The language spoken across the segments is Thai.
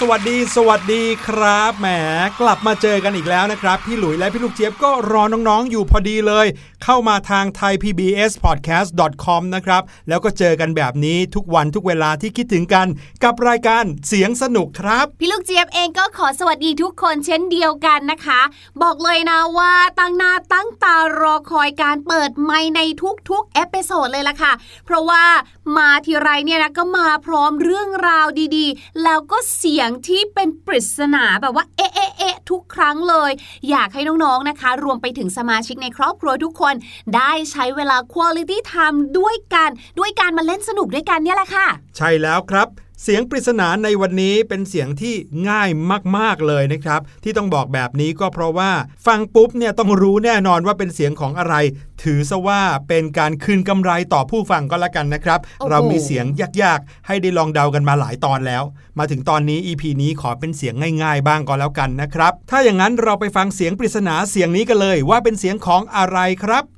สวัสดี สวัสดีครับแหมกลับมาเจอกันอีกแล้วนะครับ พี่หลุยและพี่ลูกเจี๊ยบก็รอน้องๆอยู่พอดีเลย เข้ามาทาง thaipbspodcast.com นะครับ แล้วก็เจอกันแบบนี้ทุกวันทุกเวลาที่คิดถึงกันกับรายการเสียงสนุกครับ พี่ลูกเจี๊ยบเองก็ขอสวัสดีทุกคนเช่นเดียวกันนะคะ บอกเลยนะว่าตั้งหน้าตั้งตารอคอยการเปิดไมค์ในทุกๆ episode เลยล่ะค่ะ เพราะว่ามาทีไรเนี่ยนะก็มาพร้อมเรื่องราวดีๆ แล้วก็เสียงที่เป็นปริศนาแบบว่าเอ๊ะเอ๊ะเอ๊ะทุกครั้งเลย อยากให้น้องๆนะคะ รวมไปถึงสมาชิกในครอบครัวทุกคนได้ใช้เวลา quality time ด้วยกัน ด้วยการมาเล่นสนุกด้วยกันเนี่ยแหละค่ะ ใช่แล้วครับ เสียงปริศนาในวันนี้เป็นเสียงที่ง่ายมาก ๆ เลยนะครับ ที่ต้องบอกแบบนี้ก็เพราะว่า ฟังปุ๊บเนี่ยต้องรู้แน่นอนว่าเป็นเสียงของอะไร ถือซะว่าเป็นการคืนกำไรต่อผู้ฟังก็แล้วกันนะครับโอ้โหเรามีเสียงยากๆ ให้ได้ลองเดากันมาหลายตอนแล้ว มาถึงตอนนี้ EP นี้ขอเป็นเสียงง่าย ๆ บ้างก็แล้วกันนะครับ ถ้าอย่างนั้นเราไปฟังเสียงปริศนาเสียงนี้กันเลย ว่าเป็นเสียงของอะไรครับ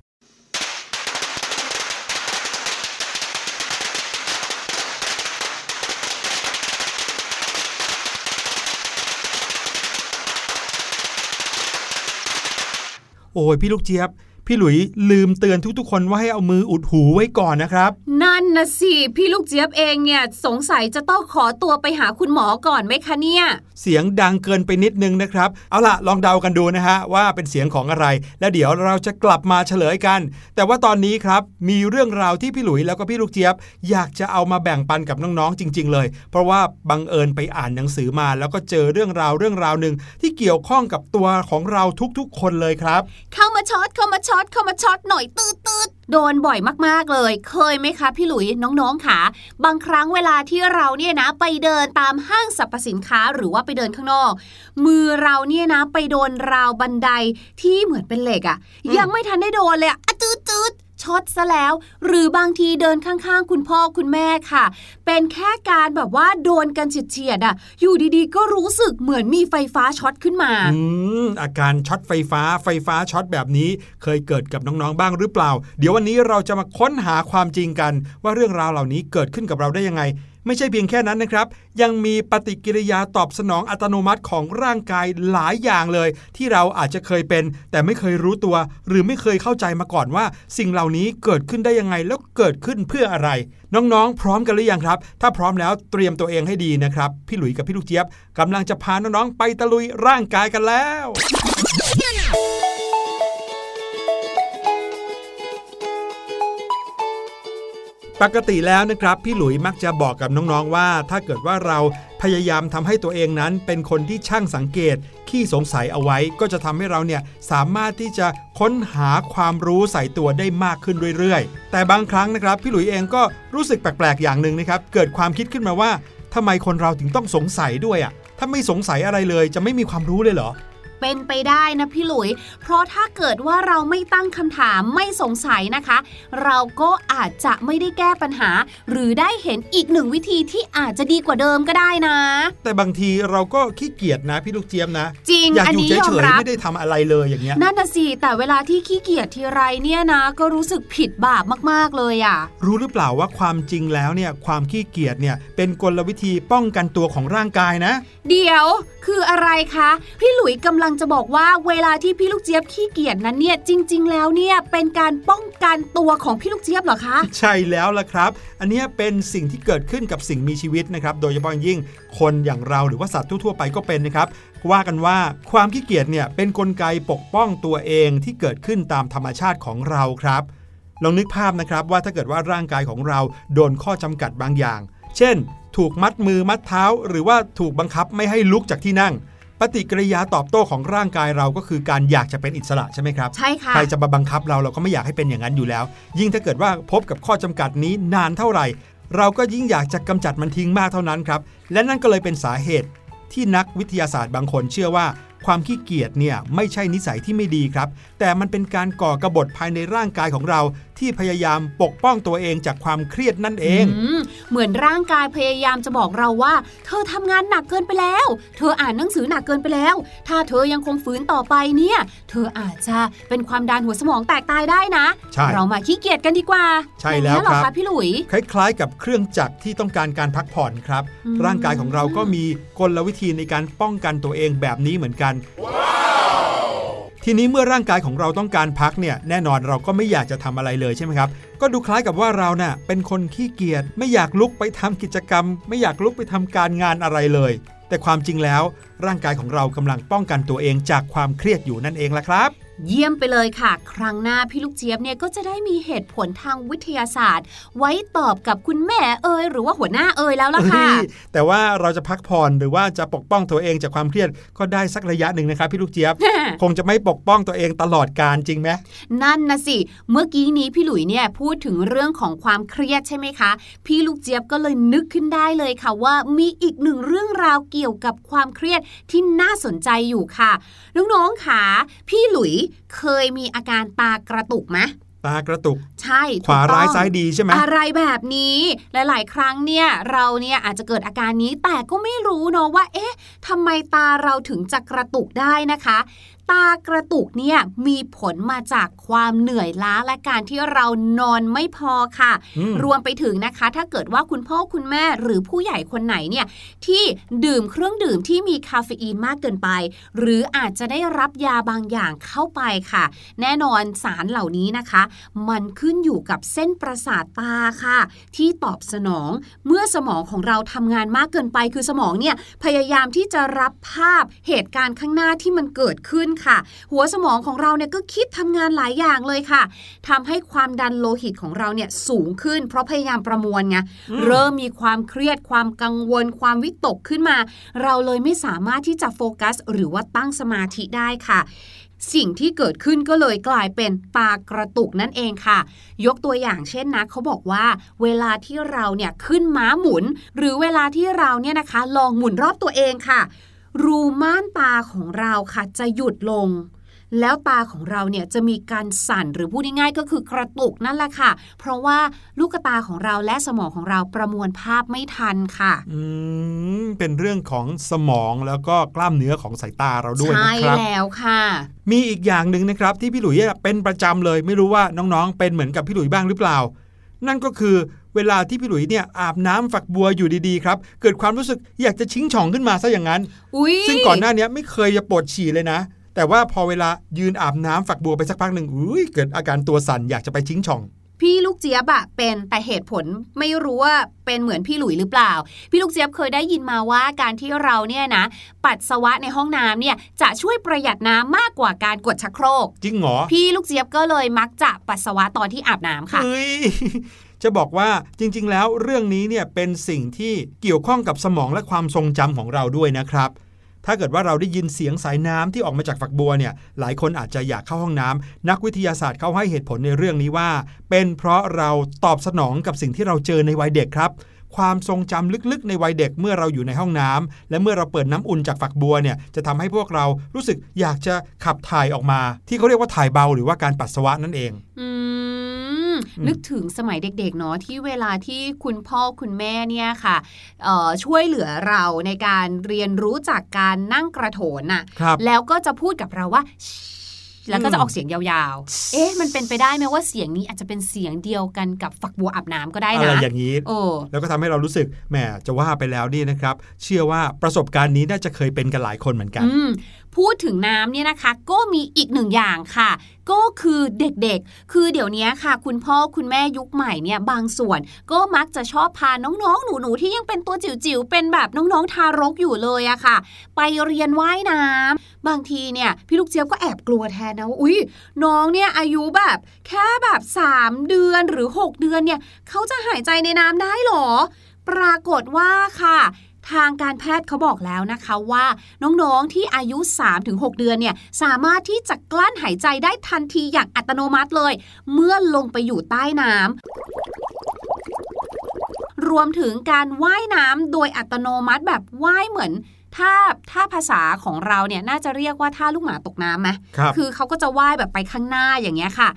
โอ้ยพี่ลูกเจี๊ยบ พี่หลุยลืมเตือนทุกๆ คนว่าให้เอามืออุดหูไว้ก่อนนะครับ นั่นนะสิพี่ลูกเจี๊ยบเองเนี่ยสงสัยจะต้องขอตัวไปหาคุณหมอก่อนไหมคะเนี่ย เสียงดังเกินไปนิดนึงนะครับ เอาล่ะลองเดากันดูนะฮะว่าเป็นเสียงของอะไร แล้วเดี๋ยวเราจะกลับมาเฉลยกัน แต่ว่าตอนนี้ครับมีเรื่องราวที่พี่หลุยแล้วก็พี่ลูกเจี๊ยบ อยากจะเอามาแบ่งปันกับน้องๆจริง ๆ เลย เพราะว่าบังเอิญไปอ่านหนังสือมา แล้วก็เจอเรื่องราวเรื่องราวหนึ่งที่เกี่ยวข้องกับตัวของเราทุกๆ คนเลยครับ เข้ามาช็อตเข้ามาช็อตเข้ามาช็อตหน่อยตืดตืดโดนบ่อยมากๆเลย เคยไหมคะพี่หลุยน้องๆค่ะ บางครั้งเวลาที่เราเนี่ยนะไปเดินตามห้างสรรพสินค้าหรือว่าไปเดินข้างนอก มือเราเนี่ยนะไปโดนราวบันไดที่เหมือนเป็นเหล็กอะ่ะ ยังไม่ทันได้โดนเลยอะอะตืดตืด ช็อตซะแล้ว หรือบางทีเดินข้างๆ คุณพ่อคุณแม่ค่ะ เป็นแค่การแบบว่าโดนกันเฉียดๆอะ อยู่ดีๆ ก็รู้สึกเหมือนมีไฟฟ้าช็อตขึ้นมาอืมอาการช็อตไฟฟ้าไฟฟ้าช็อตแบบนี้เคยเกิดกับน้องๆบ้างหรือเปล่า เดี๋ยววันนี้เราจะมาค้นหาความจริงกัน ว่าเรื่องราวเหล่านี้เกิดขึ้นกับเราได้ยังไง ไม่ใช่เพียงแค่นั้นนะครับ ยังมีปฏิกิริยาตอบสนองอัตโนมัติของร่างกายหลายอย่างเลย ที่เราอาจจะเคยเป็น แต่ไม่เคยรู้ตัว หรือไม่เคยเข้าใจมาก่อนว่า สิ่งเหล่านี้เกิดขึ้นได้ยังไงแล้วเกิดขึ้นเพื่ออะไร น้องๆ พร้อมกันหรือยังครับ ถ้าพร้อมแล้วเตรียมตัวเองให้ดีนะครับ พี่หลุยกับพี่ลูกเจี๊ยบกำลังจะพาน้องๆไปตะลุยร่างกายกันแล้ว ปกติแล้วนะครับ พี่หลุยมักจะบอกกับน้องๆว่า ถ้าเกิดว่าเราพยายามทำให้ตัวเองนั้น เป็นคนที่ช่างสังเกต ขี้สงสัยเอาไว้ ก็จะทำให้เราเนี่ยสามารถที่จะค้นหาความรู้ใส่ตัวได้มากขึ้นเรื่อยๆ แต่บางครั้งนะครับ พี่หลุยเองก็รู้สึกแปลกๆอย่างหนึ่งนะครับ เกิดความคิดขึ้นมาว่าทำไมคนเราถึงต้องสงสัยด้วยอะถ้าไม่สงสัยอะไรเลยจะไม่มีความรู้เลยเหรอ เป็นไปได้นะพี่หลุย เพราะถ้าเกิดว่าเราไม่ตั้งคำถามไม่สงสัยนะคะ เราก็อาจจะไม่ได้แก้ปัญหา หรือได้เห็นอีกหนึ่งวิธีที่อาจจะดีกว่าเดิมก็ได้นะ แต่บางทีเราก็ขี้เกียจนะพี่ลูกเจี๊ยบนะ จริงอยากอันอยู่นี้เฉยอมยรัๆบไม่ได้ทำอะไรเลยอย่างเงี้ยนั่นน่ะสิแต่เวลาที่ขี้เกียจทีไรเนี่ยนะ ก็รู้สึกผิดบาปมากๆเลยอะ รู้หรือเปล่าว่าความจริงแล้วเนี่ยความขี้เกียจเนี่ยเป็นกลวิธีป้องกันตัวของร่างกายนะ เดี๋ยว คืออะไรคะพี่หลุยกำลังจะบอกว่าเวลาที่พี่ลูกเจี๊ยบขี้เกียจนั้นเนี่ยจริง ๆ แล้วเนี่ยเป็นการป้องกันตัวของพี่ลูกเจี๊ยบเหรอคะ ใช่แล้วล่ะครับ อันเนี้ยเป็นสิ่งที่เกิดขึ้นกับสิ่งมีชีวิตนะครับโดยเฉพาะยิ่งคนอย่างเราหรือว่าสัตว์ทั่วๆไปก็เป็นนะครับว่ากันว่าความขี้เกียจเนี่ยเป็นกลไกปกป้องตัวเองที่เกิดขึ้นตามธรรมชาติของเราครับลองนึกภาพนะครับว่าถ้าเกิดว่าร่างกายของเราโดนข้อจำกัดบางอย่าง เช่น ถูกมัดมือมัดเท้า หรือว่าถูกบังคับไม่ให้ลุกจากที่นั่ง ปฏิกิริยาตอบโต้ของร่างกายเราก็คือการอยากจะเป็นอิสระใช่ไหมครับใช่ค่ะใครจะมาบังคับเราเราก็ไม่อยากให้เป็นอย่างนั้นอยู่แล้ว ยิ่งถ้าเกิดว่าพบกับข้อจำกัดนี้นานเท่าไหร่ เราก็ยิ่งอยากจะกำจัดมันทิ้งมากเท่านั้นครับ และนั่นก็เลยเป็นสาเหตุที่นักวิทยาศาสตร์บางคนเชื่อว่า ความขี้เกียจเนี่ยไม่ใช่นิสัยที่ไม่ดีครับ แต่มันเป็นการก่อกระบฏภายในร่างกายของเรา ที่พยายามปกป้องตัวเองจากความเครียดนั่นเองมเหมือนร่างกายพยายามจะบอกเราว่า เธอทำงานหนักเกินไปแล้ว เธออ่านหนังสือหนักเกินไปแล้ว ถ้าเธอยังคงฝืนต่อไปเนี่ย เธออาจจะเป็นความดันหัวสมองแตกตายได้นะใช่เรามาขี้เกียจกันดีกว่า ใช่แล้วอย่างนั้นเหรอครัคะบพี่หลุย คล้ายๆ กับเครื่องจักรที่ต้องการการพักผ่อนครับอืมร่างกายของเราก็มีกลวิธีในการป้องกันตัวเองแบบนี้เหมือนกันทีนี้เมื่อร่างกายของเราต้องการพักเนี่ยแน่นอนเราก็ไม่อยากจะทำอะไรเลยใช่ไหมครับ ก็ดูคล้ายกับว่าเราน่ะเป็นคนขี้เกียจไม่อยากลุกไปทำกิจกรรม ไม่อยากลุกไปทำการงานอะไรเลย แต่ความจริงแล้ว ร่างกายของเรากำลังป้องกันตัวเองจากความเครียดอยู่นั่นเองละครับ เยี่ยมไปเลยค่ะ ครั้งหน้าพี่ลูกเจี๊ยบเนี่ยก็จะได้มีเหตุผลทางวิทยาศาสตร์ ไว้ตอบกับคุณแม่เอ่ยหรือว่าหัวหน้าเอ่ยแล้วล่ะค่ะเฮ้ยแต่ว่าเราจะพักผ่อนหรือว่าจะปกป้องตัวเองจากความเครียดก็ได้สักระยะหนึ่งนะครับพี่ลูกเจี๊ยบ คงจะไม่ปกป้องตัวเองตลอดการจริงไหมนั่นนะสิ เมื่อกี้นี้พี่หลุยเนี่ยพูดถึงเรื่องของความเครียดใช่ไหมคะ พี่ลูกเจี๊ยบก็เลยนึกขึ้นได้เลยค่ะว่ามีอีกหนึ่งเรื่องราวเกี่ยวกับความเครียดที่น่าสนใจอยู่ค่ะน้องๆค่ะพี่หลุยเคยมีอาการตากระตุกไหมตากระตุก ใช่ถูกขวาร้ายต้องซ้ายดีใช่ไหมอะไรแบบนี้หลาย ๆ ครั้งเนี่ยเราเนี่ยอาจจะเกิดอาการนี้แต่ก็ไม่รู้เนาะว่า เอ๊ะทำไมตาเราถึงจะกระตุกได้นะคะ ตากระตุกเนี่ยมีผลมาจากความเหนื่อยล้าและการที่เรานอนไม่พอค่ะอืมรวมไปถึงนะคะ ถ้าเกิดว่าคุณพ่อคุณแม่หรือผู้ใหญ่คนไหนเนี่ยที่ดื่มเครื่องดื่มที่มีคาเฟอีนมากเกินไป หรืออาจจะได้รับยาบางอย่างเข้าไปค่ะ แน่นอนสารเหล่านี้นะคะ มันขึ้นอยู่กับเส้นประสาทตาค่ะ ที่ตอบสนองเมื่อสมองของเราทำงานมากเกินไป คือสมองเนี่ยพยายามที่จะรับภาพเหตุการณ์ข้างหน้าที่มันเกิดขึ้นค่ะ หัวสมองของเราเนี่ยก็คิดทำงานหลายอย่างเลยค่ะทำให้ความดันโลหิตของเราเนี่ยสูงขึ้น เพราะพยายามประมวลไงเริ่มมีความเครียดความกังวล ความวิตกขึ้นมา เราเลยไม่สามารถที่จะโฟกัส หรือว่าตั้งสมาธิได้ค่ะสิ่งที่เกิดขึ้นก็เลยกลายเป็นตากระตุกนั่นเองค่ะ ยกตัวอย่างเช่นนะเขาบอกว่า เวลาที่เราเนี่ยขึ้นม้าหมุน หรือเวลาที่เราเนี่ยนะคะ ลองหมุนรอบตัวเองค่ะ รูม่านตาของเราค่ะจะหยุดลง แล้วตาของเราเนี่ยจะมีการสั่นหรือพูดง่ายๆก็คือกระตุกนั่นแหละค่ะ เพราะว่าลูกตาของเราและสมองของเราประมวลภาพไม่ทันค่ะ อืมเป็นเรื่องของสมองแล้วก็กล้ามเนื้อของสายตาเราด้วยใช่นะครับแล้วค่ะ มีอีกอย่างหนึ่งนะครับที่พี่หลุยเป็นประจำเลย ไม่รู้ว่าน้องๆ เป็นเหมือนกับพี่หลุยบ้างหรือเปล่า นั่นก็คือ เวลาที่พี่หลุยเนี่ยอาบน้ำฝักบัวอยู่ดีๆครับ เกิดความรู้สึกอยากจะชิงช่องขึ้นมาซะอย่างนั้นอุ้ยซึ่งก่อนหน้านี้ไม่เคยจะปวดฉี่เลยนะ แต่ว่าพอเวลายืนอาบน้ำฝักบัวไปสักพักหนึ่งอุ้ยเกิดอาการตัวสั่นอยากจะไปชิงช่องพี่ลูกเจี๊ยบอะเป็นแต่เหตุผลไม่รู้ว่าเป็นเหมือนพี่หลุยหรือเปล่า พี่ลูกเจี๊ยบเคยได้ยินมาว่าการที่เราเนี่ยนะ ปัสสาวะในห้องน้ำเนี่ยจะช่วยประหยัดน้ำมากกว่าการกดชักโครก จริงเหรอ พี่ลูกเจี๊ยบก็เลยมักจะปัสสาวะตอนที่อาบน้ำค่ะเฮ้ย จะบอกว่าจริง ๆ แล้วเรื่องนี้เนี่ยเป็นสิ่งที่เกี่ยวข้องกับสมองและความทรงจำของเราด้วยนะครับ ถ้าเกิดว่าเราได้ยินเสียงสายน้ำที่ออกมาจากฝักบัวเนี่ยหลายคนอาจจะอยากเข้าห้องน้ำนักวิทยาศาสตร์เขาให้เหตุผลในเรื่องนี้ว่า เป็นเพราะเราตอบสนองกับสิ่งที่เราเจอในวัยเด็กครับความทรงจำลึกๆ ในวัยเด็กเมื่อเราอยู่ในห้องน้ำและเมื่อเราเปิดน้ำอุ่นจากฝักบัวเนี่ยจะทำให้พวกเรารู้สึกอยากจะขับถ่ายออกมา ที่เขาเรียกว่าถ่ายเบาหรือว่าการปัสสาวะนั่นเอง อืม นึกถึงสมัยเด็กๆเนาะที่เวลาที่คุณพ่อคุณแม่เนี่ยค่ะเอ่อช่วยเหลือเราในการเรียนรู้จากการนั่งกระโถนน่ะครับแล้วก็จะพูดกับเราว่าแล้วก็จะออกเสียงยาวๆ เอ๊ะ มันเป็นไปได้ไหมว่าเสียงนี้อาจจะเป็นเสียงเดียวกันกับฝักบัวอาบน้ำก็ได้อะไรนะอย่างนี้ โอ้ แล้วก็ทำให้เรารู้สึก แหม จะว่าไปแล้วนี่นะครับ เชื่อว่าประสบการณ์นี้น่าจะเคยเป็นกันหลายคนเหมือนกันอืม พูดถึงน้ำเนี่ยนะคะ ก็มีอีกหนึ่งอย่างค่ะ ก็คือเด็กๆ คือเดี๋ยวนี้ค่ะ คุณพ่อคุณแม่ยุคใหม่เนี่ยบางส่วน ก็มักจะชอบพาน้องๆ หนูๆ ที่ยังเป็นตัวจิ๋วๆ เป็นแบบน้องๆ ทารกอยู่เลยอะค่ะ ไปเรียนว่ายน้ำบางทีเนี่ยพี่ลูกเจี๊ยบก็แอบกลัวแทนนะว่าอุ้ยน้องเนี่ยอายุแบบแค่แบบ 3 เดือนหรือ 6 เดือนเนี่ยเขาจะหายใจในน้ำได้หรอ ปรากฏว่าค่ะ ทางการแพทย์เขาบอกแล้วนะคะว่า น้องๆที่อายุ 3-6 เดือนเนี่ยสามารถที่จะกลั้นหายใจได้ทันทีอย่างอัตโนมัติเลย เมื่อลงไปอยู่ใต้น้ำรวมถึงการว่ายน้ำโดยอัตโนมัติแบบว่ายเหมือน ถ้าถ้าภาษาของเราเนี่ยน่าจะเรียกว่าท่าลูกหมาตกน้ำไหมครับคือเขาก็จะว่ายแบบไปข้างหน้าอย่างเงี้ยค่ะ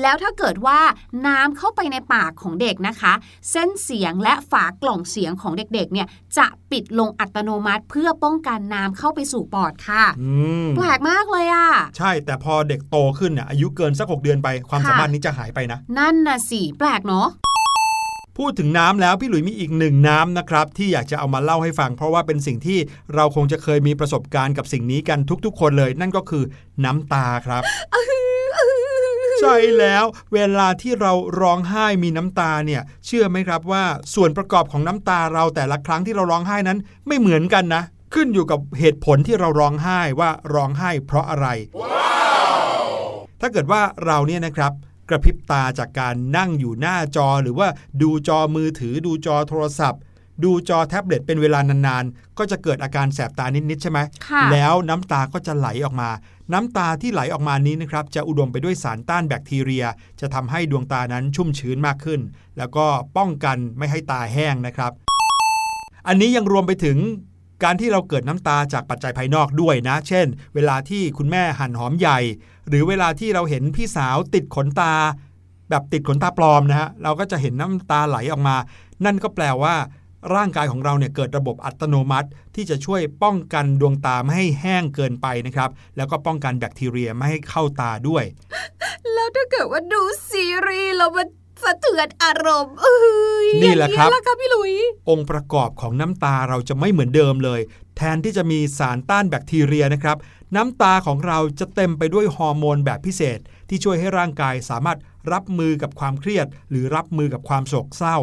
แล้วถ้าเกิดว่าน้ำเข้าไปในปากของเด็กนะคะ เส้นเสียงและฝากล่องเสียงของเด็กๆเนี่ยจะปิดลงอัตโนมัติ เพื่อป้องกันน้ำเข้าไปสู่ปอดค่ะอืมแปลกมากเลยอะใช่แต่พอเด็กโตขึ้นเนี่ยอายุเกินสักหกเดือนไปความค่ะสามารถนี้จะหายไปนะ นั่นน่ะสิแปลกเนาะ พูดถึงน้ำแล้วพี่หลุยมีอีกหนึ่งน้ำนะครับที่อยากจะเอามาเล่าให้ฟัง เพราะว่าเป็นสิ่งที่เราคงจะเคยมีประสบการณ์กับสิ่งนี้กันทุกๆ คนเลย นั่นก็คือน้ำตาครับใช่แล้วเวลาที่เราร้องไห้มีน้ำตาเนี่ยเชื่อไหมครับว่าส่วนประกอบของน้ำตาเราแต่ละครั้งที่เราร้องไห้นั้นไม่เหมือนกันนะ ขึ้นอยู่กับเหตุผลที่เราร้องไห้ว่าร้องไห้เพราะอะไรถ้าเกิดว่าเราเนี่ยนะครับ กระพริบตาจากการนั่งอยู่หน้าจอหรือว่าดูจอมือถือดูจอโทรศัพท์ ดูจอแท็บเล็ตเป็นเวลานานๆ ก็จะเกิดอาการแสบตานิดๆใช่ไหมค่ะแล้วน้ำตาก็จะไหลออกมา น้ำตาที่ไหลออกมานี้นะครับจะอุดมไปด้วยสารต้านแบคทีเรีย จะทำให้ดวงตานั้นชุ่มชื้นมากขึ้น แล้วก็ป้องกันไม่ให้ตาแห้งนะครับ อันนี้ยังรวมไปถึง การที่เราเกิดน้ำตาจากปัจจัยภายนอกด้วยนะ เช่น เวลาที่คุณแม่หั่นหอมใหญ่ หรือเวลาที่เราเห็นพี่สาวติดขนตา แบบติดขนตาปลอมนะฮะเราก็จะเห็นน้ำตาไหลออกมา นั่นก็แปลว่า ร่างกายของเราเนี่ยเกิดระบบอัตโนมัติ ที่จะช่วยป้องกันดวงตาไม่ให้แห้งเกินไปนะครับ แล้วก็ป้องกันแบคทีเรียไม่ให้เข้าตาด้วย แล้วถ้าเกิดว่าดูซีรีส์แล้วมัน สะเทือนอารมณ์เอ้ยนี่แหละครับอย่างนี้ละครับพี่หลุย องค์ประกอบของน้ำตาเราจะไม่เหมือนเดิมเลย แทนที่จะมีสารต้านแบคทีเรียนะครับ น้ำตาของเราจะเต็มไปด้วยฮอร์โมนแบบพิเศษ ที่ช่วยให้ร่างกายสามารถรับมือกับความเครียด หรือรับมือกับความโศกเศร้า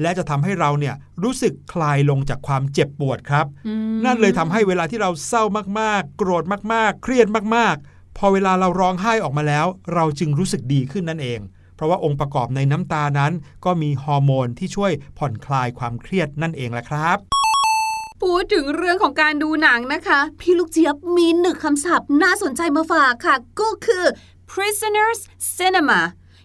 และจะทำให้เราเนี่ยรู้สึกคลายลงจากความเจ็บปวดครับอืมนั่นเลยทำให้เวลาที่เราเศร้ามากๆ โกรธมากๆ เครียดมากๆพอเวลาเราร้องไห้ออกมาแล้ว เราจึงรู้สึกดีขึ้นนั่นเอง เพราะว่าองค์ประกอบในน้ำตานั้น ก็มีฮอร์โมนที่ช่วยผ่อนคลายความเครียดนั่นเองแหละครับพูดถึงเรื่องของการดูหนังนะคะ พี่ลูกเจี๊ยบมีหนึ่งคำศัพท์น่าสนใจมาฝากค่ะ ก็คือ prisoners cinema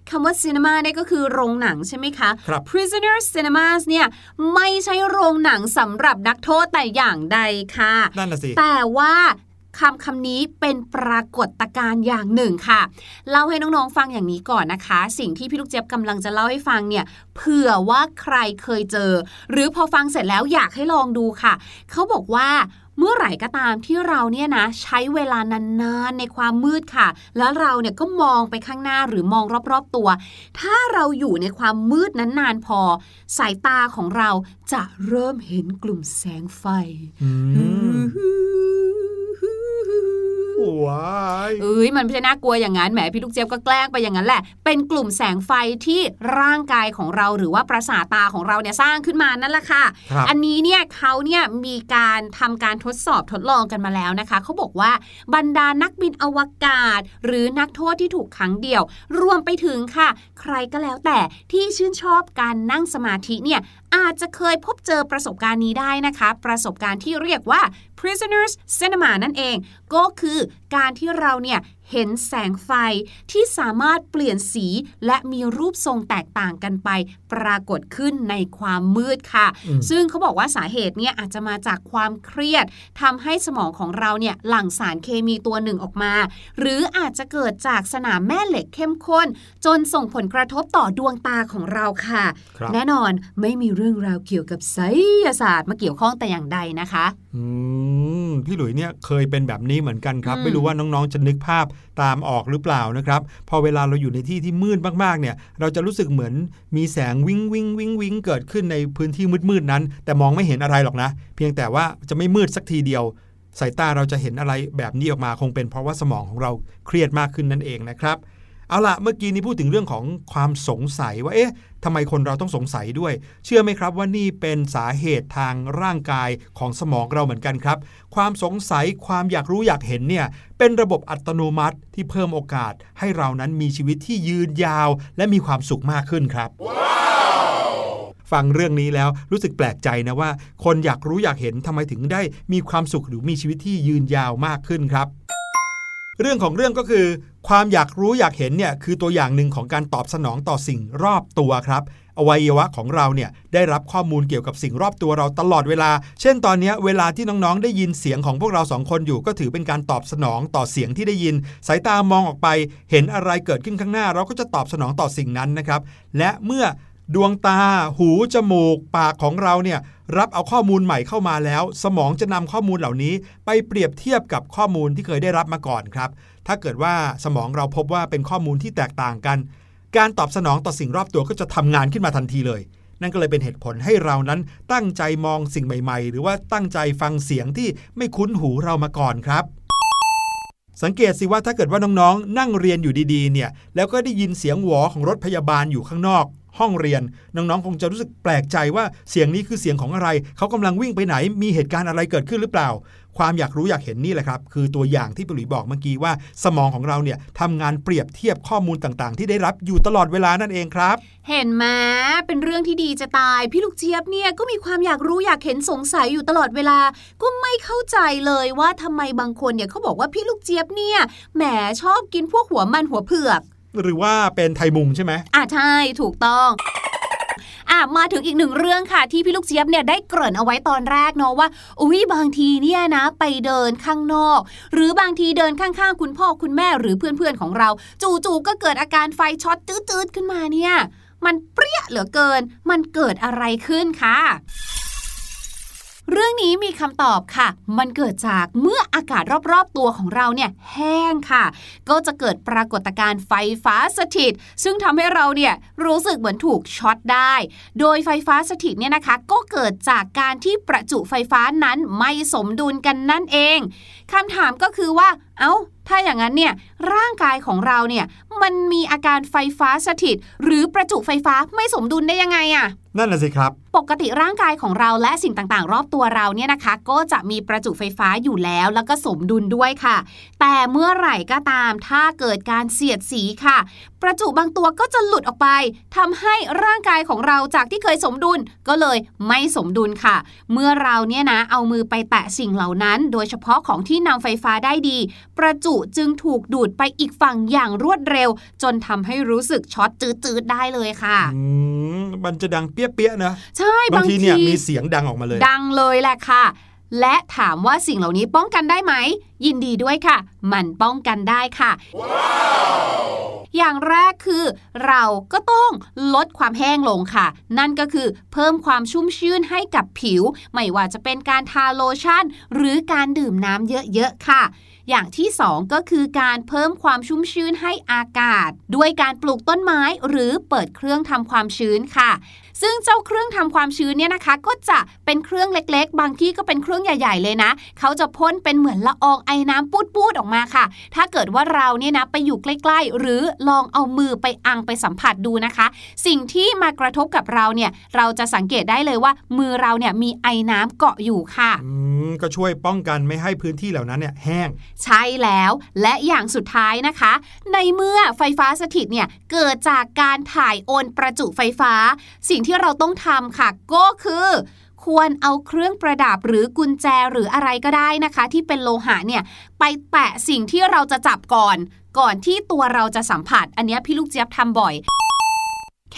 คำว่า cinema เนี่ยก็คือโรงหนังใช่ไหมคะครับ prisoners cinemas เนี่ยไม่ใช่โรงหนังสำหรับนักโทษแต่อย่างใดค่ะ นั่นน่ะสิ แต่ว่า คำคำนี้เป็นปรากฏการณ์อย่างหนึ่งค่ะ เล่าให้น้องๆฟังอย่างนี้ก่อนนะคะ สิ่งที่พี่ลูกเจี๊ยบกำลังจะเล่าให้ฟังเนี่ยเผื่อว่าใครเคยเจอ หรือพอฟังเสร็จแล้วอยากให้ลองดูค่ะ เขาบอกว่าเมื่อไหร่ก็ตามที่เราเนี่ยนะใช้เวลานานๆในความมืดค่ะ แล้วเราเนี่ยก็มองไปข้างหน้าหรือมองรอบๆตัว ถ้าเราอยู่ในความมืดนั้นนานพอ สายตาของเราจะเริ่มเห็นกลุ่มแสงไฟ อืมว้ายเอ้ยมันไม่ใช่น่ากลัวอย่างนั้นแหมพี่ลูกเจี๊ยบก็แกล้งไปอย่างนั้นแหละ เป็นกลุ่มแสงไฟที่ร่างกายของเราหรือว่าประสาทตาของเราเนี่ยสร้างขึ้นมานั่นแหละค่ะครับอันนี้เนี่ยเขาเนี่ยมีการทำการทดสอบทดลองกันมาแล้วนะคะเขาบอกว่าบรรดานักบินอวกาศ หรือนักโทษที่ถูกขังเดี่ยว รวมไปถึงค่ะ ใครก็แล้วแต่ที่ชื่นชอบการนั่งสมาธิเนี่ยอาจจะเคยพบเจอประสบการณ์นี้ได้นะคะ ประสบการณ์ที่เรียกว่า prisoners cinema นั่นเอง ก็คือการที่เราเนี่ย เห็นแสงไฟที่สามารถเปลี่ยนสีและมีรูปทรงแตกต่างกันไป ปรากฏขึ้นในความมืดค่ะอืมซึ่งเขาบอกว่าสาเหตุเนี่ยอาจจะมาจากความเครียดทำให้สมองของเราเนี่ยหลั่งสารเคมีตัวหนึ่งออกมา หรืออาจจะเกิดจากสนามแม่เหล็กเข้มข้น จนส่งผลกระทบต่อดวงตาของเราค่ะครับแน่นอนไม่มีเรื่องราวเกี่ยวกับไสยศาสตร์มาเกี่ยวข้องแต่อย่างใดนะคะ อืม พี่หลุยเนี่ยเคยเป็นแบบนี้เหมือนกันครับอืมไม่รู้ว่าน้องๆจะนึกภาพตามออกหรือเปล่านะครับ พอเวลาเราอยู่ในที่ที่มืดมากๆเนี่ย เราจะรู้สึกเหมือนมีแสงวิงวิงวิงวิงเกิดขึ้นในพื้นที่มืดๆนั้น แต่มองไม่เห็นอะไรหรอกนะ เพียงแต่ว่าจะไม่มืดสักทีเดียวสายตาเราจะเห็นอะไรแบบนี้ออกมาคงเป็นเพราะว่าสมองของเราเครียดมากขึ้นนั่นเองนะครับ เอาล่ะเมื่อกี้นี้พูดถึงเรื่องของความสงสัยว่าเอ๊ะทำไมคนเราต้องสงสัยด้วย เชื่อไหมครับว่านี่เป็นสาเหตุทางร่างกายของสมองเราเหมือนกันครับ ความสงสัยความอยากรู้อยากเห็นเนี่ยเป็นระบบอัตโนมัติที่เพิ่มโอกาส ให้เรานั้นมีชีวิตที่ยืนยาว และมีความสุขมากขึ้นครับฟังเรื่องนี้แล้วรู้สึกแปลกใจนะว่า คนอยากรู้อยากเห็นทำไมถึงได้มีความสุขหรือมีชีวิตที่ยืนยาวมากขึ้นครับ เรื่องของเรื่องก็คือ ความอยากรู้อยากเห็นเนี่ยคือตัวอย่างหนึ่งของการตอบสนองต่อสิ่งรอบตัวครับ อวัยวะของเราเนี่ยได้รับข้อมูลเกี่ยวกับสิ่งรอบตัวเราตลอดเวลา เช่นตอนนี้เวลาที่น้องๆ ได้ยินเสียงของพวกเราสองคนอยู่ก็ถือเป็นการตอบสนองต่อเสียงที่ได้ยิน สายตามองออกไป เห็นอะไรเกิดขึ้นข้างหน้า เราก็จะตอบสนองต่อสิ่งนั้นนะครับ และเมื่อ ดวงตา หู จมูก ปากของเราเนี่ยรับเอาข้อมูลใหม่เข้ามาแล้ว สมองจะนำข้อมูลเหล่านี้ ไปเปรียบเทียบกับข้อมูลที่เคยได้รับมาก่อนครับ ถ้าเกิดว่าสมองเราพบว่าเป็นข้อมูลที่แตกต่างกัน การตอบสนองต่อสิ่งรอบตัวก็จะทำงานขึ้นมาทันทีเลย นั่นก็เลยเป็นเหตุผลให้เรานั้นตั้งใจมองสิ่งใหม่ๆ หรือว่าตั้งใจฟังเสียงที่ไม่คุ้นหูเรามาก่อนครับสังเกตสิว่าถ้าเกิดว่าน้องๆ นั่งเรียนอยู่ดีๆ เนี่ย แล้วก็ได้ยินเสียงหวอของรถพยาบาลอยู่ข้างนอก ห้องเรียน น้องๆคงจะรู้สึกแปลกใจว่าเสียงนี้คือเสียงของอะไร เขากำลังวิ่งไปไหน มีเหตุการณ์อะไรเกิดขึ้นหรือเปล่า ความอยากรู้อยากเห็นนี่แหละครับ คือตัวอย่างที่ปลุยบอกเมื่อกี้ว่า สมองของเราเนี่ยทำงานเปรียบเทียบข้อมูลต่างๆ ที่ได้รับอยู่ตลอดเวลานั่นเองครับ เห็นไหมเป็นเรื่องที่ดีจะตาย พี่ลูกเจี๊ยบเนี่ยก็มีความอยากรู้อยากเห็นสงสัยอยู่ตลอดเวลา ก็ไม่เข้าใจเลยว่าทำไมบางคนเนี่ยเขาบอกว่าพี่ลูกเจี๊ยบเนี่ยแหมชอบกินพวกหัวมันหัวเผือก หรือว่าเป็นไทยมุงใช่ไหมอะใช่ถูกต้องอะมาถึงอีกหนึ่งเรื่องค่ะ ที่พี่ลูกเจี๊ยบเนี่ยได้เกริ่นเอาไว้ตอนแรกเนาะว่าอุ้ยบางทีเนี่ยนะ ไปเดินข้างนอก หรือบางทีเดินข้างๆ คุณพ่อคุณแม่หรือเพื่อนๆของเรา จู่ๆก็เกิดอาการไฟช็อตจืดๆขึ้นมาเนี่ย มันเปรี้ยเหลือเกิน มันเกิดอะไรขึ้นคะ เรื่องนี้มีคำตอบค่ะ มันเกิดจากเมื่ออากาศรอบๆตัวของเราเนี่ยแห้งค่ะ ก็จะเกิดปรากฏการณ์ไฟฟ้าสถิต ซึ่งทำให้เราเนี่ยรู้สึกเหมือนถูกช็อตได้ โดยไฟฟ้าสถิตเนี่ยนะคะ ก็เกิดจากการที่ประจุไฟฟ้านั้นไม่สมดุลกันนั่นเองคำถามก็คือว่า เอา้าถ้าอย่างนั้นเนี่ยร่างกายของเราเนี่ยมันมีอาการไฟฟ้าสถิต หรือประจุไฟฟ้าไม่สมดุลได้ยังไงอะ นั่นน่ะสิครับ ปกติร่างกายของเราและสิ่งต่างๆ รอบตัวเราเนี่ยนะคะ ก็จะมีประจุไฟฟ้าอยู่แล้ว แล้วก็สมดุลด้วยค่ะ แต่เมื่อไหร่ก็ตามถ้าเกิดการเสียดสีค่ะ ประจุบางตัวก็จะหลุดออกไปทำให้ร่างกายของเราจากที่เคยสมดุลก็เลยไม่สมดุลค่ะ เมื่อเราเนี่ยนะเอามือไปแตะสิ่งเหล่านั้น โดยเฉพาะของที่นำไฟฟ้าได้ดี ประจุจึงถูกดูดไปอีกฝั่งอย่างรวดเร็ว จนทำให้รู้สึกช็อตจืดๆได้เลยค่ะอืม มันจะดังเปี้ยๆนะ ใช่บางทีเนี่ยมีเสียงดังออกมาเลย ดังเลยแหละค่ะ และถามว่าสิ่งเหล่านี้ป้องกันได้ไหม ยินดีด้วยค่ะ มันป้องกันได้ค่ะอย่างแรกคือเราก็ต้องลดความแห้งลงค่ะ นั่นก็คือเพิ่มความชุ่มชื่นให้กับผิว ไม่ว่าจะเป็นการทาโลชั่น หรือการดื่มน้ำเยอะๆค่ะ อย่างที่ 2 ก็คือการเพิ่มความชุ่มชื้นให้อากาศ ด้วยการปลูกต้นไม้หรือเปิดเครื่องทำความชื้นค่ะ ซึ่งเจ้าเครื่องทำความชื้นเนี่ยนะคะ ก็จะเป็นเครื่องเล็กๆ บางที่ก็เป็นเครื่องใหญ่ ๆ เลยนะ เขาจะพ่นเป็นเหมือนละอองไอ้น้ำปูดๆออกมาค่ะ ถ้าเกิดว่าเราเนี่ยนะไปอยู่ใกล้ๆ หรือลองเอามือไปอังไปสัมผัสดูนะคะ สิ่งที่มากระทบกับเราเนี่ยเราจะสังเกตได้เลยว่า มือเราเนี่ยมีไอ้น้ำเกาะอยู่ค่ะอืมก็ช่วยป้องกันไม่ให้พื้นที่เหล่านั้นเนี่ยแห้ง ใช่แล้วและอย่างสุดท้ายนะคะ ในเมื่อไฟฟ้าสถิตเนี่ยเกิดจากการถ่ายโอนประจุไฟฟ้า สิ่งที่เราต้องทำค่ะ ก็คือควรเอาเครื่องประดับหรือกุญแจหรืออะไรก็ได้นะคะ ที่เป็นโลหะเนี่ยไปแตะสิ่งที่เราจะจับก่อน ก่อนที่ตัวเราจะสัมผัส อันนี้พี่ลูกเจี๊ยบทำบ่อย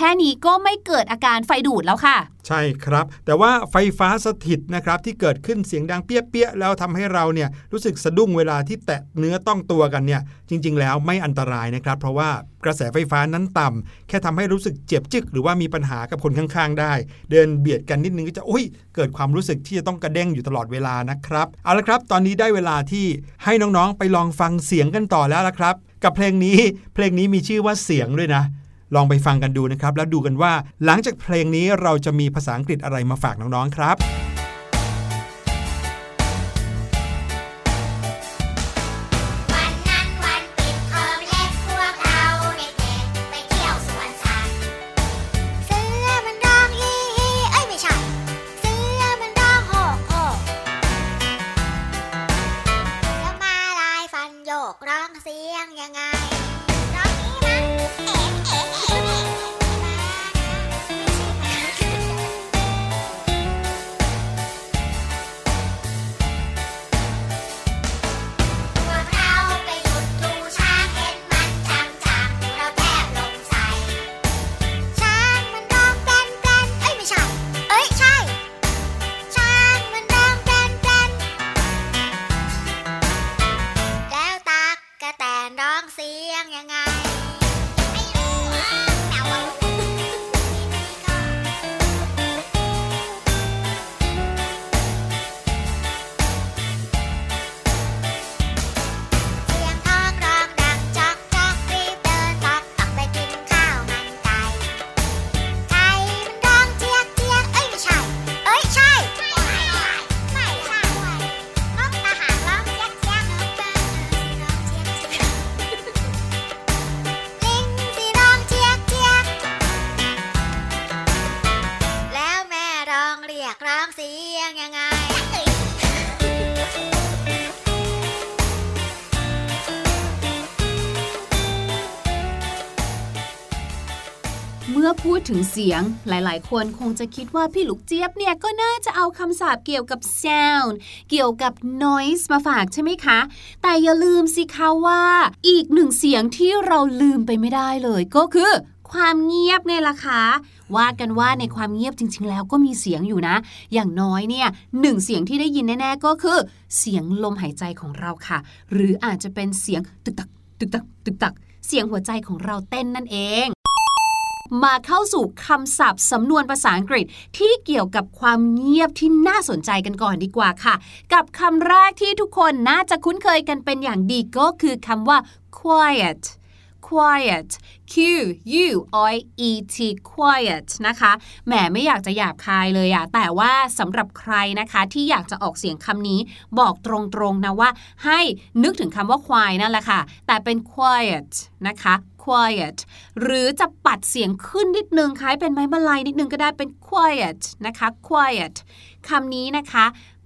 แค่นี้ก็ไม่เกิดอาการไฟดูดแล้วค่ะ ใช่ครับ แต่ว่าไฟฟ้าสถิตนะครับที่เกิดขึ้นเสียงดังเปี้ยๆแล้วทำให้เราเนี่ยรู้สึกสะดุ้งเวลาที่แตะเนื้อต้องตัวกันเนี่ยจริง ๆ แล้วไม่อันตรายนะครับ เพราะว่ากระแสไฟฟ้านั้นต่ำแค่ทำให้รู้สึกเจ็บจึก หรือว่ามีปัญหากับคนข้างๆ ได้ เดินเบียดกันนิดนึงก็จะอุ้ยเกิดความรู้สึกที่จะต้องกระเด้งอยู่ตลอดเวลานะครับเอาละครับ ตอนนี้ได้เวลาที่ให้น้องๆ ไปลองฟังเสียงกันต่อแล้วละครับ กับเพลงนี้เพลงนี้มีชื่อว่าเสียงด้วยนะ ลองไปฟังกันดูนะครับ แล้วดูกันว่าหลังจากเพลงนี้เราจะมีภาษาอังกฤษอะไรมาฝากน้องๆครับ มื่อพูดถึงเสียง หลายๆ คนคงจะคิดว่าพี่ลูกเจี๊ยบเนี่ยก็น่าจะเอาคำศัพท์เกี่ยวกับ sound เกี่ยวกับ noise มาฝากใช่ไหมคะ แต่อย่าลืมสิคะว่า อีกหนึ่งเสียงที่เราลืมไปไม่ได้เลยก็คือความเงียบไงล่ะคะว่ากันว่าในความเงียบจริง ๆ แล้วก็มีเสียงอยู่นะ อย่างน้อยเนี่ยหนึ่งเสียงที่ได้ยินแน่ ๆ ก็คือ เสียงลมหายใจของเราค่ะ หรืออาจจะเป็นเสียงตึกตักตึกตักตึกตัก เสียงหัวใจของเราเต้นนั่นเอง มาเข้าสู่คำศัพท์สำนวนภาษาอังกฤษที่เกี่ยวกับความเงียบที่น่าสนใจกันก่อนดีกว่าค่ะ กับคำแรกที่ทุกคนน่าจะคุ้นเคยกันเป็นอย่างดีก็คือคำว่า quiet quiet Q U I E T quiet นะคะแหมไม่อยากจะหยาบคายเลยอะแต่ว่าสำหรับใครนะคะที่อยากจะออกเสียงคำนี้บอกตรงๆนะว่า ให้นึกถึงคำว่า quiet นั่นแหละค่ะ แต่เป็น quiet นะคะ quiet หรือจะปัดเสียงขึ้นนิดนึงคล้ายเป็นไม้บรรลัยนิดนึงก็ได้เป็น quiet นะคะ quiet คำนี้นะคะ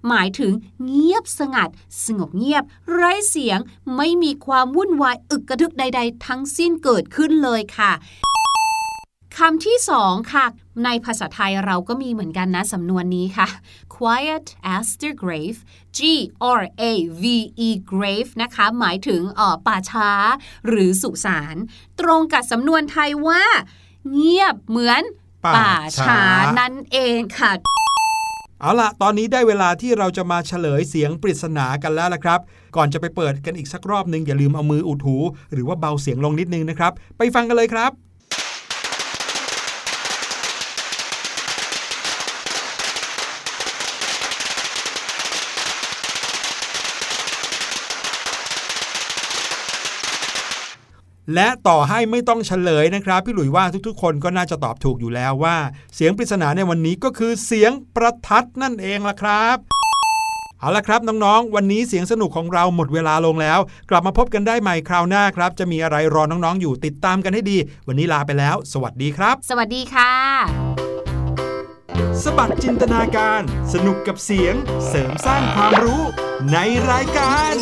หมายถึงเงียบสงัด สงบเงียบ ไร้เสียงไม่มีความวุ่นวายอึกกระทึกใด ๆ ทั้งสิ้นเกิดขึ้นเลยค่ะ คำที่สองค่ะ ในภาษาไทยเราก็มีเหมือนกันนะสำนวนนี้ค่ะ quiet as the grave G R A V E grave นะคะ หมายถึงเอ่อป่าช้า หรือสุสาน ตรงกับสำนวนไทยว่า เงียบเหมือนป่าช้านั่นเองค่ะ เอาล่ะตอนนี้ได้เวลาที่เราจะมาเฉลยเสียงปริศนากันแล้วละครับ ก่อนจะไปเปิดกันอีกสักรอบหนึ่งอย่าลืมเอามืออุดหู หรือว่าเบาเสียงลงนิดนึงนะครับ ไปฟังกันเลยครับ และต่อให้ไม่ต้องเฉลยนะครับ พี่หลุยว่าทุกๆ คนก็น่าจะตอบถูกอยู่แล้วว่า เสียงปริศนาในวันนี้ก็คือเสียงประทัดนั่นเองล่ะครับเอาละครับน้องๆ วันนี้เสียงสนุกของเราหมดเวลาลงแล้ว กลับมาพบกันได้ใหม่คราวหน้าครับ จะมีอะไรรอน้องๆ อยู่ติดตามกันให้ดี วันนี้ลาไปแล้ว สวัสดีครับ สวัสดีค่ะ สบัดจินตนาการ สนุกกับเสียงเสริมสร้างความรู้ในรายการ